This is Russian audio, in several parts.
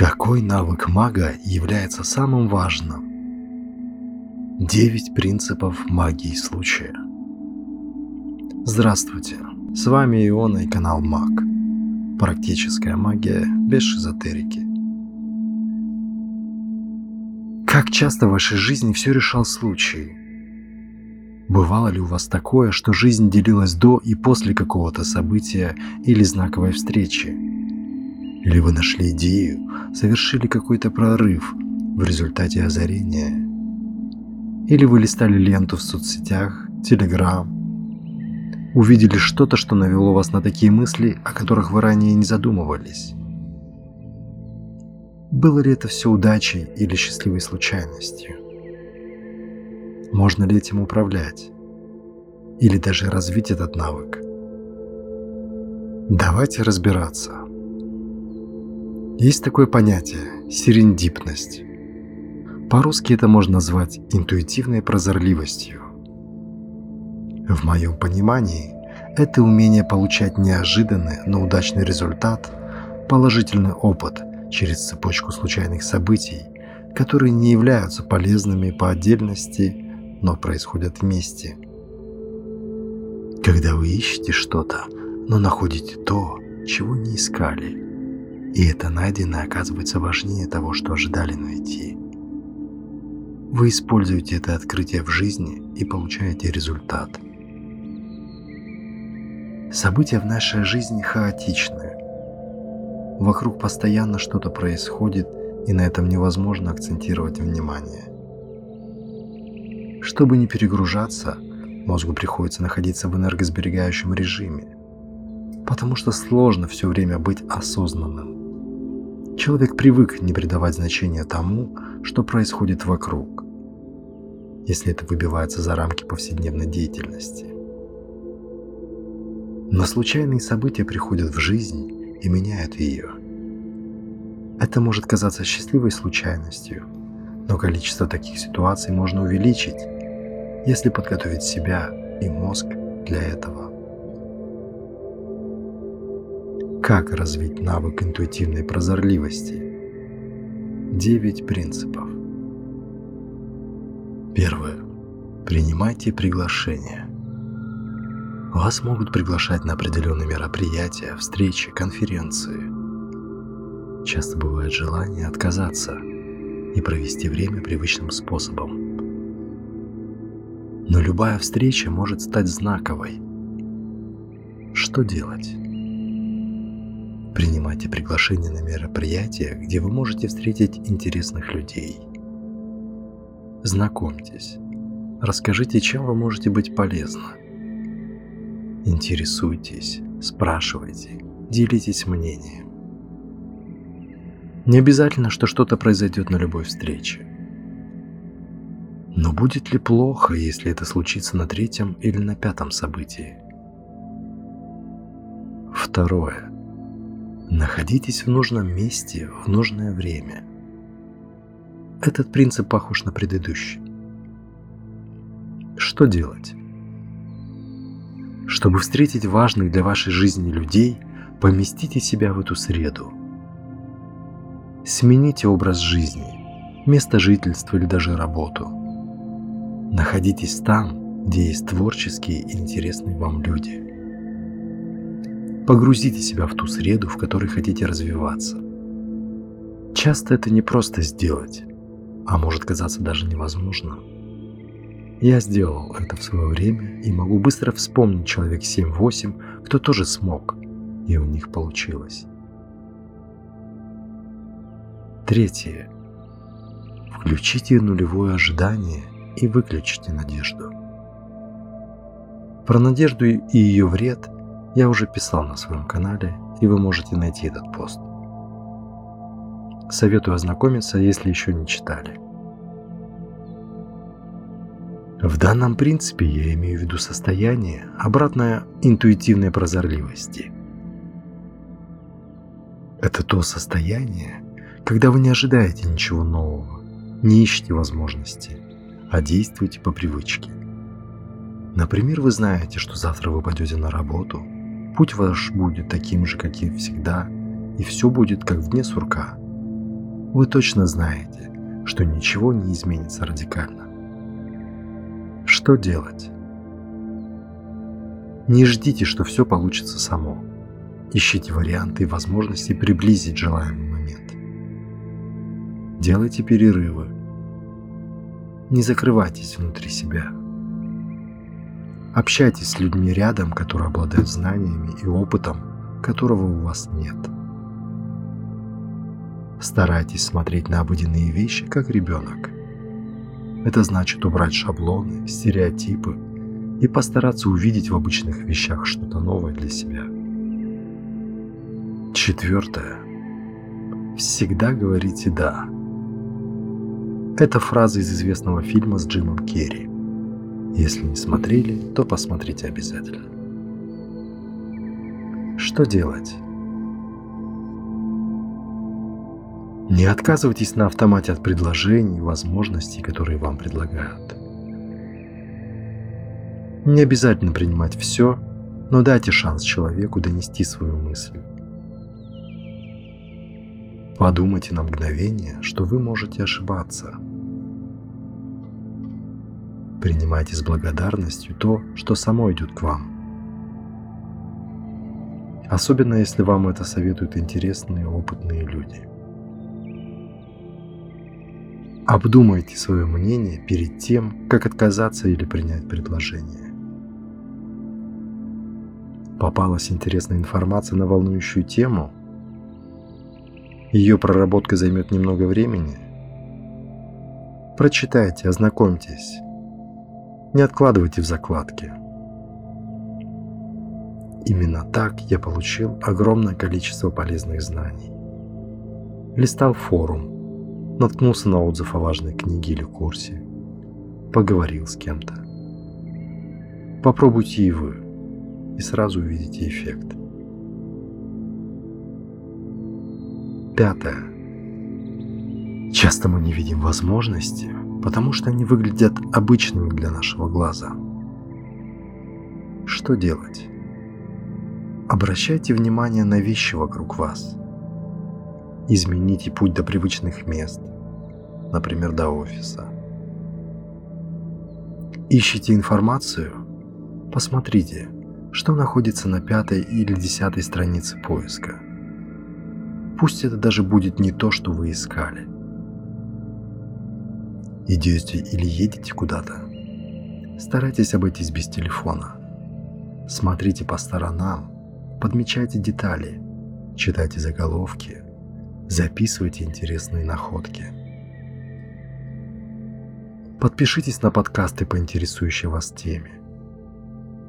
Какой навык мага является самым важным? Девять принципов магии случая. Здравствуйте, с вами Иона и канал Маг. Практическая магия без шизотерики. Как часто в вашей жизни все решал случай? Бывало ли у вас такое, что жизнь делилась до и после какого-то события или знаковой встречи? Или вы нашли идею, совершили какой-то прорыв в результате озарения? Или вы листали ленту в соцсетях, телеграм, увидели что-то, что навело вас на такие мысли, о которых вы ранее не задумывались? Было ли это все удачей или счастливой случайностью? Можно ли этим управлять? Или даже развить этот навык? Давайте разбираться. Есть такое понятие – серендипность. По-русски это можно назвать интуитивной прозорливостью. В моем понимании, это умение получать неожиданный, но удачный результат, положительный опыт через цепочку случайных событий, которые не являются полезными по отдельности но происходят вместе. Когда вы ищете что-то, но находите то, чего не искали, и это найденное оказывается важнее того, что ожидали найти. Вы используете это открытие в жизни и получаете результат. События в нашей жизни хаотичны. Вокруг постоянно что-то происходит, и на этом невозможно акцентировать внимание. Чтобы не перегружаться, мозгу приходится находиться в энергосберегающем режиме, потому что сложно все время быть осознанным. Человек привык не придавать значения тому, что происходит вокруг, если это выбивается за рамки повседневной деятельности. Но случайные события приходят в жизнь и меняют ее. Это может казаться счастливой случайностью – но количество таких ситуаций можно увеличить, если подготовить себя и мозг для этого. Как развить навык интуитивной прозорливости? 9 принципов. Первое. Принимайте приглашения. Вас могут приглашать на определенные мероприятия, встречи, конференции. Часто бывает желание отказаться – и провести время привычным способом. Но любая встреча может стать знаковой. Что делать? Принимайте приглашение на мероприятия, где вы можете встретить интересных людей. Знакомьтесь. Расскажите, чем вы можете быть полезны. Интересуйтесь, спрашивайте, делитесь мнением. Не обязательно, что что-то произойдет на любой встрече. Но будет ли плохо, если это случится на третьем или на пятом событии? Второе. Находитесь в нужном месте в нужное время. Этот принцип похож на предыдущий. Что делать? Чтобы встретить важных для вашей жизни людей, поместите себя в эту среду – Смените образ жизни, место жительства или даже работу. Находитесь там, где есть творческие и интересные вам люди. Погрузите себя в ту среду, в которой хотите развиваться. Часто это не просто сделать, а может казаться даже невозможным. Я сделал это в свое время и могу быстро вспомнить человек 7-8, кто тоже смог, и у них получилось. Третье. Включите нулевое ожидание и выключите надежду. Про надежду и ее вред я уже писал на своем канале, и вы можете найти этот пост. Советую ознакомиться, если еще не читали. В данном принципе я имею в виду состояние, обратное интуитивной прозорливости. Это то состояние, когда вы не ожидаете ничего нового, не ищите возможности, а действуйте по привычке. Например, вы знаете, что завтра вы пойдете на работу, путь ваш будет таким же, как и всегда, и все будет как в дне сурка. вы точно знаете, что ничего не изменится радикально. Что делать? Не ждите, что все получится само. Ищите варианты и возможности приблизить желаемый момент. Делайте перерывы. Не закрывайтесь внутри себя. Общайтесь с людьми рядом, которые обладают знаниями и опытом, которого у вас нет. Старайтесь смотреть на обыденные вещи, как ребенок. Это значит убрать шаблоны, стереотипы и постараться увидеть в обычных вещах что-то новое для себя. Четвертое. Всегда говорите «да». Это фраза из известного фильма с Джимом Керри. Если не смотрели, то посмотрите обязательно. Что делать? Не отказывайтесь на автомате от предложений и возможностей, которые вам предлагают. Не обязательно принимать все, но дайте шанс человеку донести свою мысль. Подумайте на мгновение, что вы можете ошибаться. Принимайте с благодарностью то, что само идет к вам. Особенно если вам это советуют интересные опытные люди. Обдумайте свое мнение перед тем, как отказаться или принять предложение. Попалась интересная информация на волнующую тему – ее проработка займет немного времени. Прочитайте, ознакомьтесь. Не откладывайте в закладке. Именно так я получил огромное количество полезных знаний. Листал форум, наткнулся на отзыв о важной книге или курсе, поговорил с кем-то. Попробуйте и вы, и сразу увидите эффект. Пятое. Часто мы не видим возможности, потому что они выглядят обычными для нашего глаза. Что делать? Обращайте внимание на вещи вокруг вас. Измените путь до привычных мест, например, до офиса. Ищите информацию? Посмотрите, что находится на пятой или десятой странице поиска – Пусть это даже будет не то, что вы искали. Идете или едете куда-то, старайтесь обойтись без телефона. Смотрите по сторонам, подмечайте детали, читайте заголовки, записывайте интересные находки. Подпишитесь на подкасты по интересующей вас теме.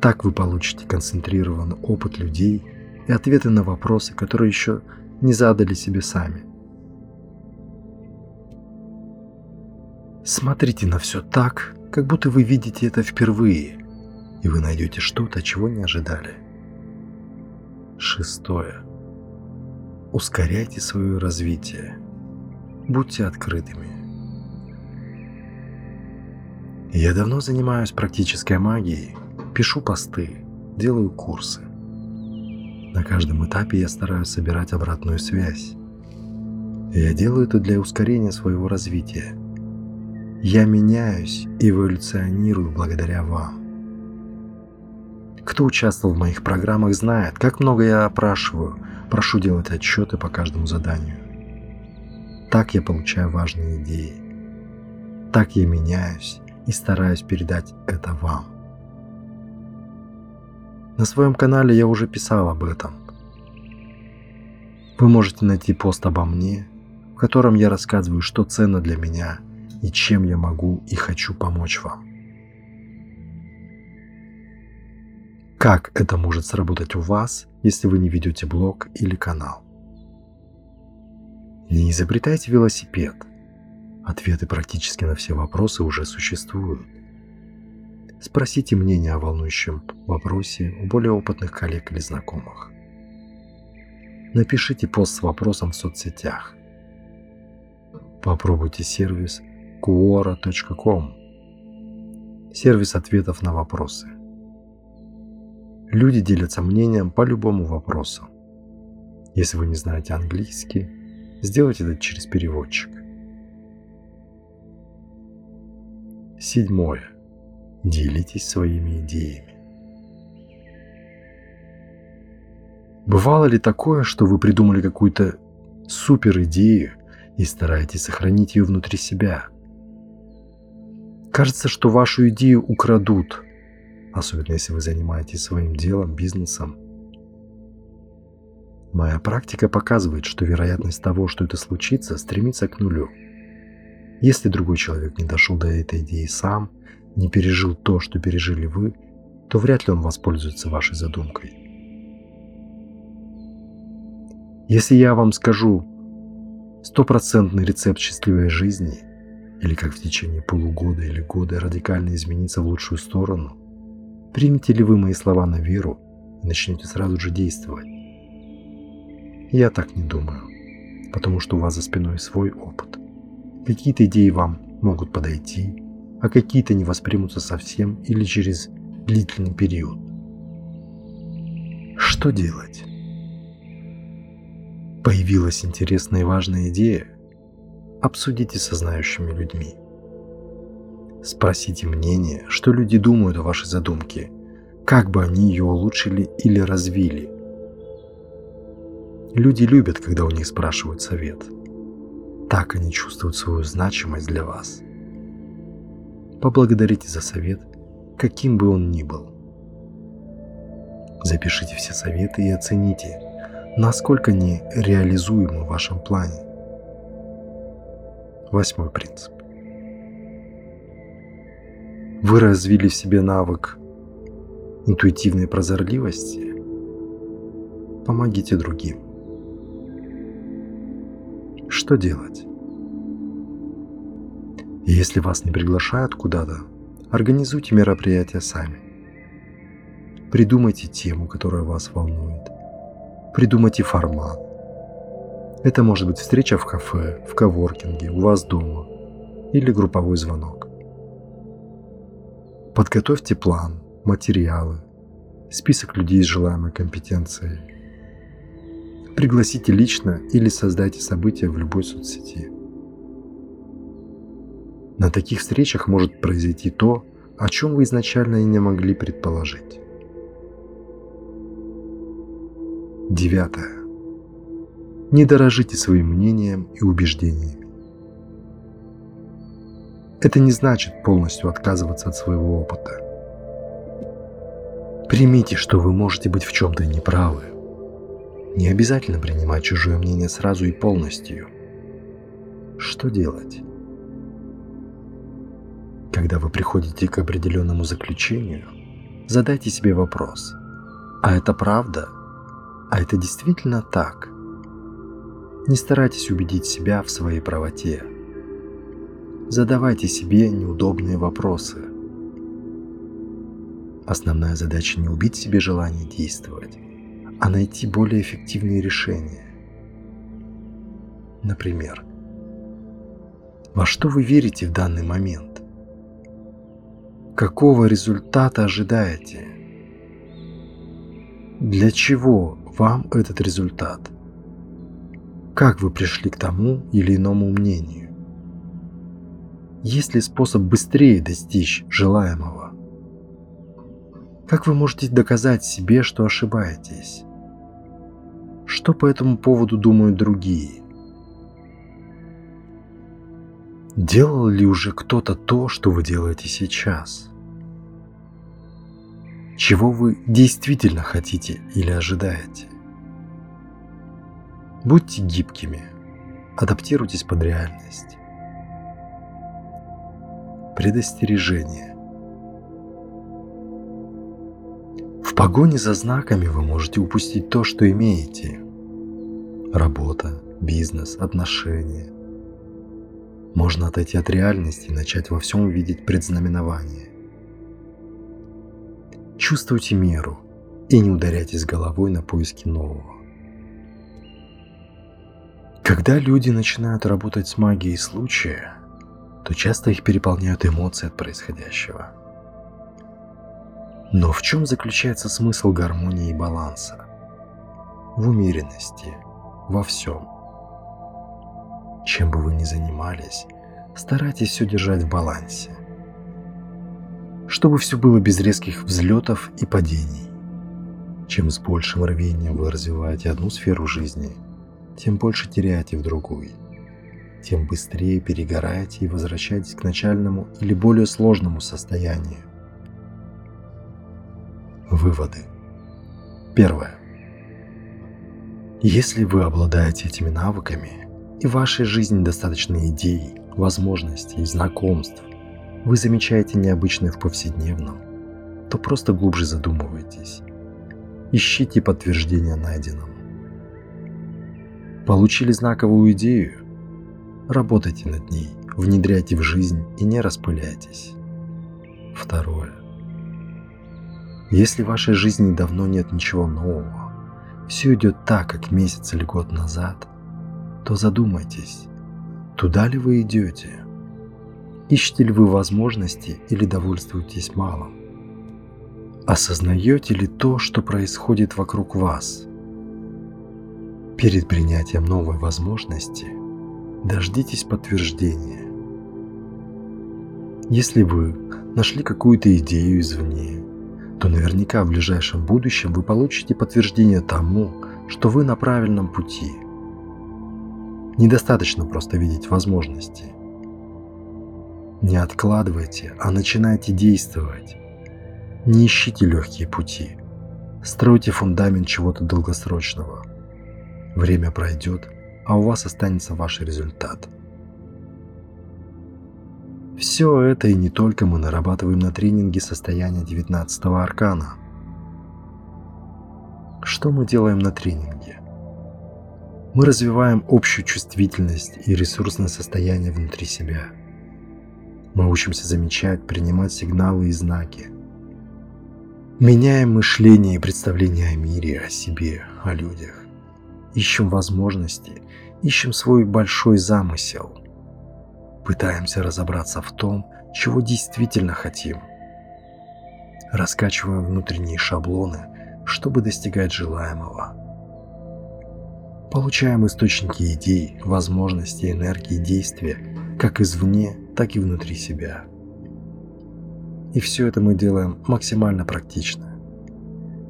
Так вы получите концентрированный опыт людей и ответы на вопросы, которые еще не задали себе сами. Смотрите на все так, как будто вы видите это впервые, и вы найдете что-то, чего не ожидали. Шестое. Ускоряйте свое развитие. Будьте открытыми. Я давно занимаюсь практической магией, пишу посты, делаю курсы. На каждом этапе я стараюсь собирать обратную связь. Я делаю это для ускорения своего развития. Я меняюсь эволюционирую благодаря вам. Кто участвовал в моих программах, знает, как много я опрашиваю, прошу делать отчеты по каждому заданию. Так я получаю важные идеи. Так я меняюсь и стараюсь передать это вам. На своем канале я уже писал об этом. Вы можете найти пост обо мне, в котором я рассказываю, что ценно для меня и чем я могу и хочу помочь вам. Как это может сработать у вас, если вы не ведете блог или канал? Не изобретайте велосипед. Ответы практически на все вопросы уже существуют. Спросите мнение о волнующем вопросе у более опытных коллег или знакомых. Напишите пост с вопросом в соцсетях. Попробуйте сервис quora.com Сервис ответов на вопросы. Люди делятся мнением по любому вопросу. Если вы не знаете английский, Сделайте это через переводчик. Седьмое. Делитесь своими идеями. Бывало ли такое, что вы придумали какую-то супер идею и стараетесь сохранить ее внутри себя? Кажется, что вашу идею украдут, особенно если вы занимаетесь своим делом, бизнесом. Моя практика показывает, что вероятность того, что это случится, стремится к нулю. Если другой человек не дошел до этой идеи сам, не пережил то, что пережили вы, то вряд ли он воспользуется вашей задумкой. Если я вам скажу стопроцентный рецепт счастливой жизни, или как в течение полугода или года радикально измениться в лучшую сторону, примете ли вы мои слова на веру и начнете сразу же действовать? Я так не думаю, потому что у вас за спиной свой опыт. Какие-то идеи вам могут подойти, а какие-то не воспримутся совсем или через длительный период. Что делать? Появилась интересная и важная идея? Обсудите со знающими людьми. Спросите мнение, что люди думают о вашей задумке, как бы они ее улучшили или развили. Люди любят, когда у них спрашивают совет. Так они чувствуют свою значимость для вас. Поблагодарите за совет, каким бы он ни был. Запишите все советы и оцените, насколько они реализуемы в вашем плане. Восьмой принцип. Вы развили в себе навык интуитивной прозорливости. Помогите другим. Что делать? Если вас не приглашают куда-то, организуйте мероприятие сами. Придумайте тему, которая вас волнует. Придумайте формат. Это может быть встреча в кафе, в коворкинге, у вас дома или групповой звонок. Подготовьте план, материалы, список людей с желаемой компетенцией. Пригласите лично или создайте события в любой соцсети. На таких встречах может произойти то, о чем вы изначально и не могли предположить. Девятое. Не дорожите своим мнением и убеждениями. Это не значит полностью отказываться от своего опыта. Примите, что вы можете быть в чем-то неправы. Не обязательно принимать чужое мнение сразу и полностью. Что делать? Когда вы приходите к определенному заключению, задайте себе вопрос, а это правда? А это действительно так? Не старайтесь убедить себя в своей правоте. Задавайте себе неудобные вопросы. Основная задача не убить себе желание действовать, а найти более эффективные решения. Например, во что вы верите в данный момент? Какого результата ожидаете? Для чего вам этот результат? Как вы пришли к тому или иному мнению? Есть ли способ быстрее достичь желаемого? Как вы можете доказать себе, что ошибаетесь? Что по этому поводу думают другие? Делал ли уже кто-то то, что вы делаете сейчас? чего вы действительно хотите или ожидаете. Будьте гибкими, адаптируйтесь под реальность. Предостережение. В погоне за знаками вы можете упустить то, что имеете. Работа, бизнес, отношения. Можно отойти от реальности и начать во всем видеть предзнаменование. Чувствуйте меру и не ударяйтесь головой на поиски нового. Когда люди начинают работать с магией случая, то часто их переполняют эмоции от происходящего. Но в чем заключается смысл гармонии и баланса? В умеренности, во всем. Чем бы вы ни занимались, старайтесь все держать в балансе. Чтобы все было без резких взлетов и падений. Чем с большим рвением вы развиваете одну сферу жизни, тем больше теряете в другой. Тем быстрее перегораете и возвращаетесь к начальному или более сложному состоянию. Выводы. Первое. Если вы обладаете этими навыками, и в вашей жизни достаточно идей, возможностей, знакомств, вы замечаете необычное в повседневном, то просто глубже задумывайтесь. Ищите подтверждение найденному. Получили знаковую идею? Работайте над ней, внедряйте в жизнь и не распыляйтесь. Второе. Если в вашей жизни давно нет ничего нового, все идет так, как месяц или год назад, то задумайтесь, туда ли вы идете? Ищете ли вы возможности или довольствуетесь малым? Осознаете ли то, что происходит вокруг вас? Перед принятием новой возможности дождитесь подтверждения. Если вы нашли какую-то идею извне, то наверняка в ближайшем будущем вы получите подтверждение тому, что вы на правильном пути. Недостаточно просто видеть возможности. Не откладывайте, а начинайте действовать. Не ищите легкие пути. Стройте фундамент чего-то долгосрочного. Время пройдет, а у вас останется ваш результат. Все это и не только мы нарабатываем на тренинге состояния 19 аркана. Что мы делаем на тренинге? Мы развиваем общую чувствительность и ресурсное состояние внутри себя. Мы учимся замечать, принимать сигналы и знаки. Меняем мышление и представление о мире, о себе, о людях. Ищем возможности, ищем свой большой замысел – Пытаемся разобраться в том, чего действительно хотим. Раскачиваем внутренние шаблоны, чтобы достигать желаемого. Получаем источники идей, возможностей, энергии, действия, как извне, так и внутри себя. И все это мы делаем максимально практично,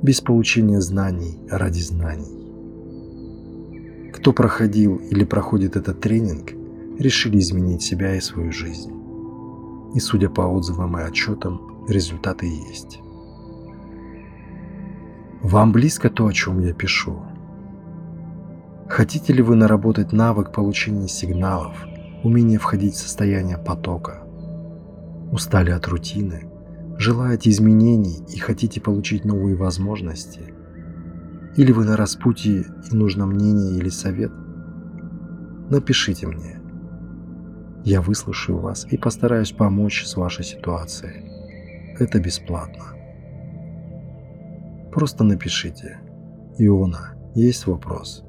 без получения знаний ради знаний. Кто проходил или проходит этот тренинг, решили изменить себя и свою жизнь. И судя по отзывам и отчетам, результаты есть. Вам близко то, о чем я пишу? Хотите ли вы наработать навык получения сигналов, умение входить в состояние потока? Устали от рутины, желаете изменений и хотите получить новые возможности? Или вы на распутье и нужно мнение или совет? Напишите мне. Я выслушаю вас и постараюсь помочь с вашей ситуацией. Это бесплатно. Просто напишите. Иона, есть вопрос?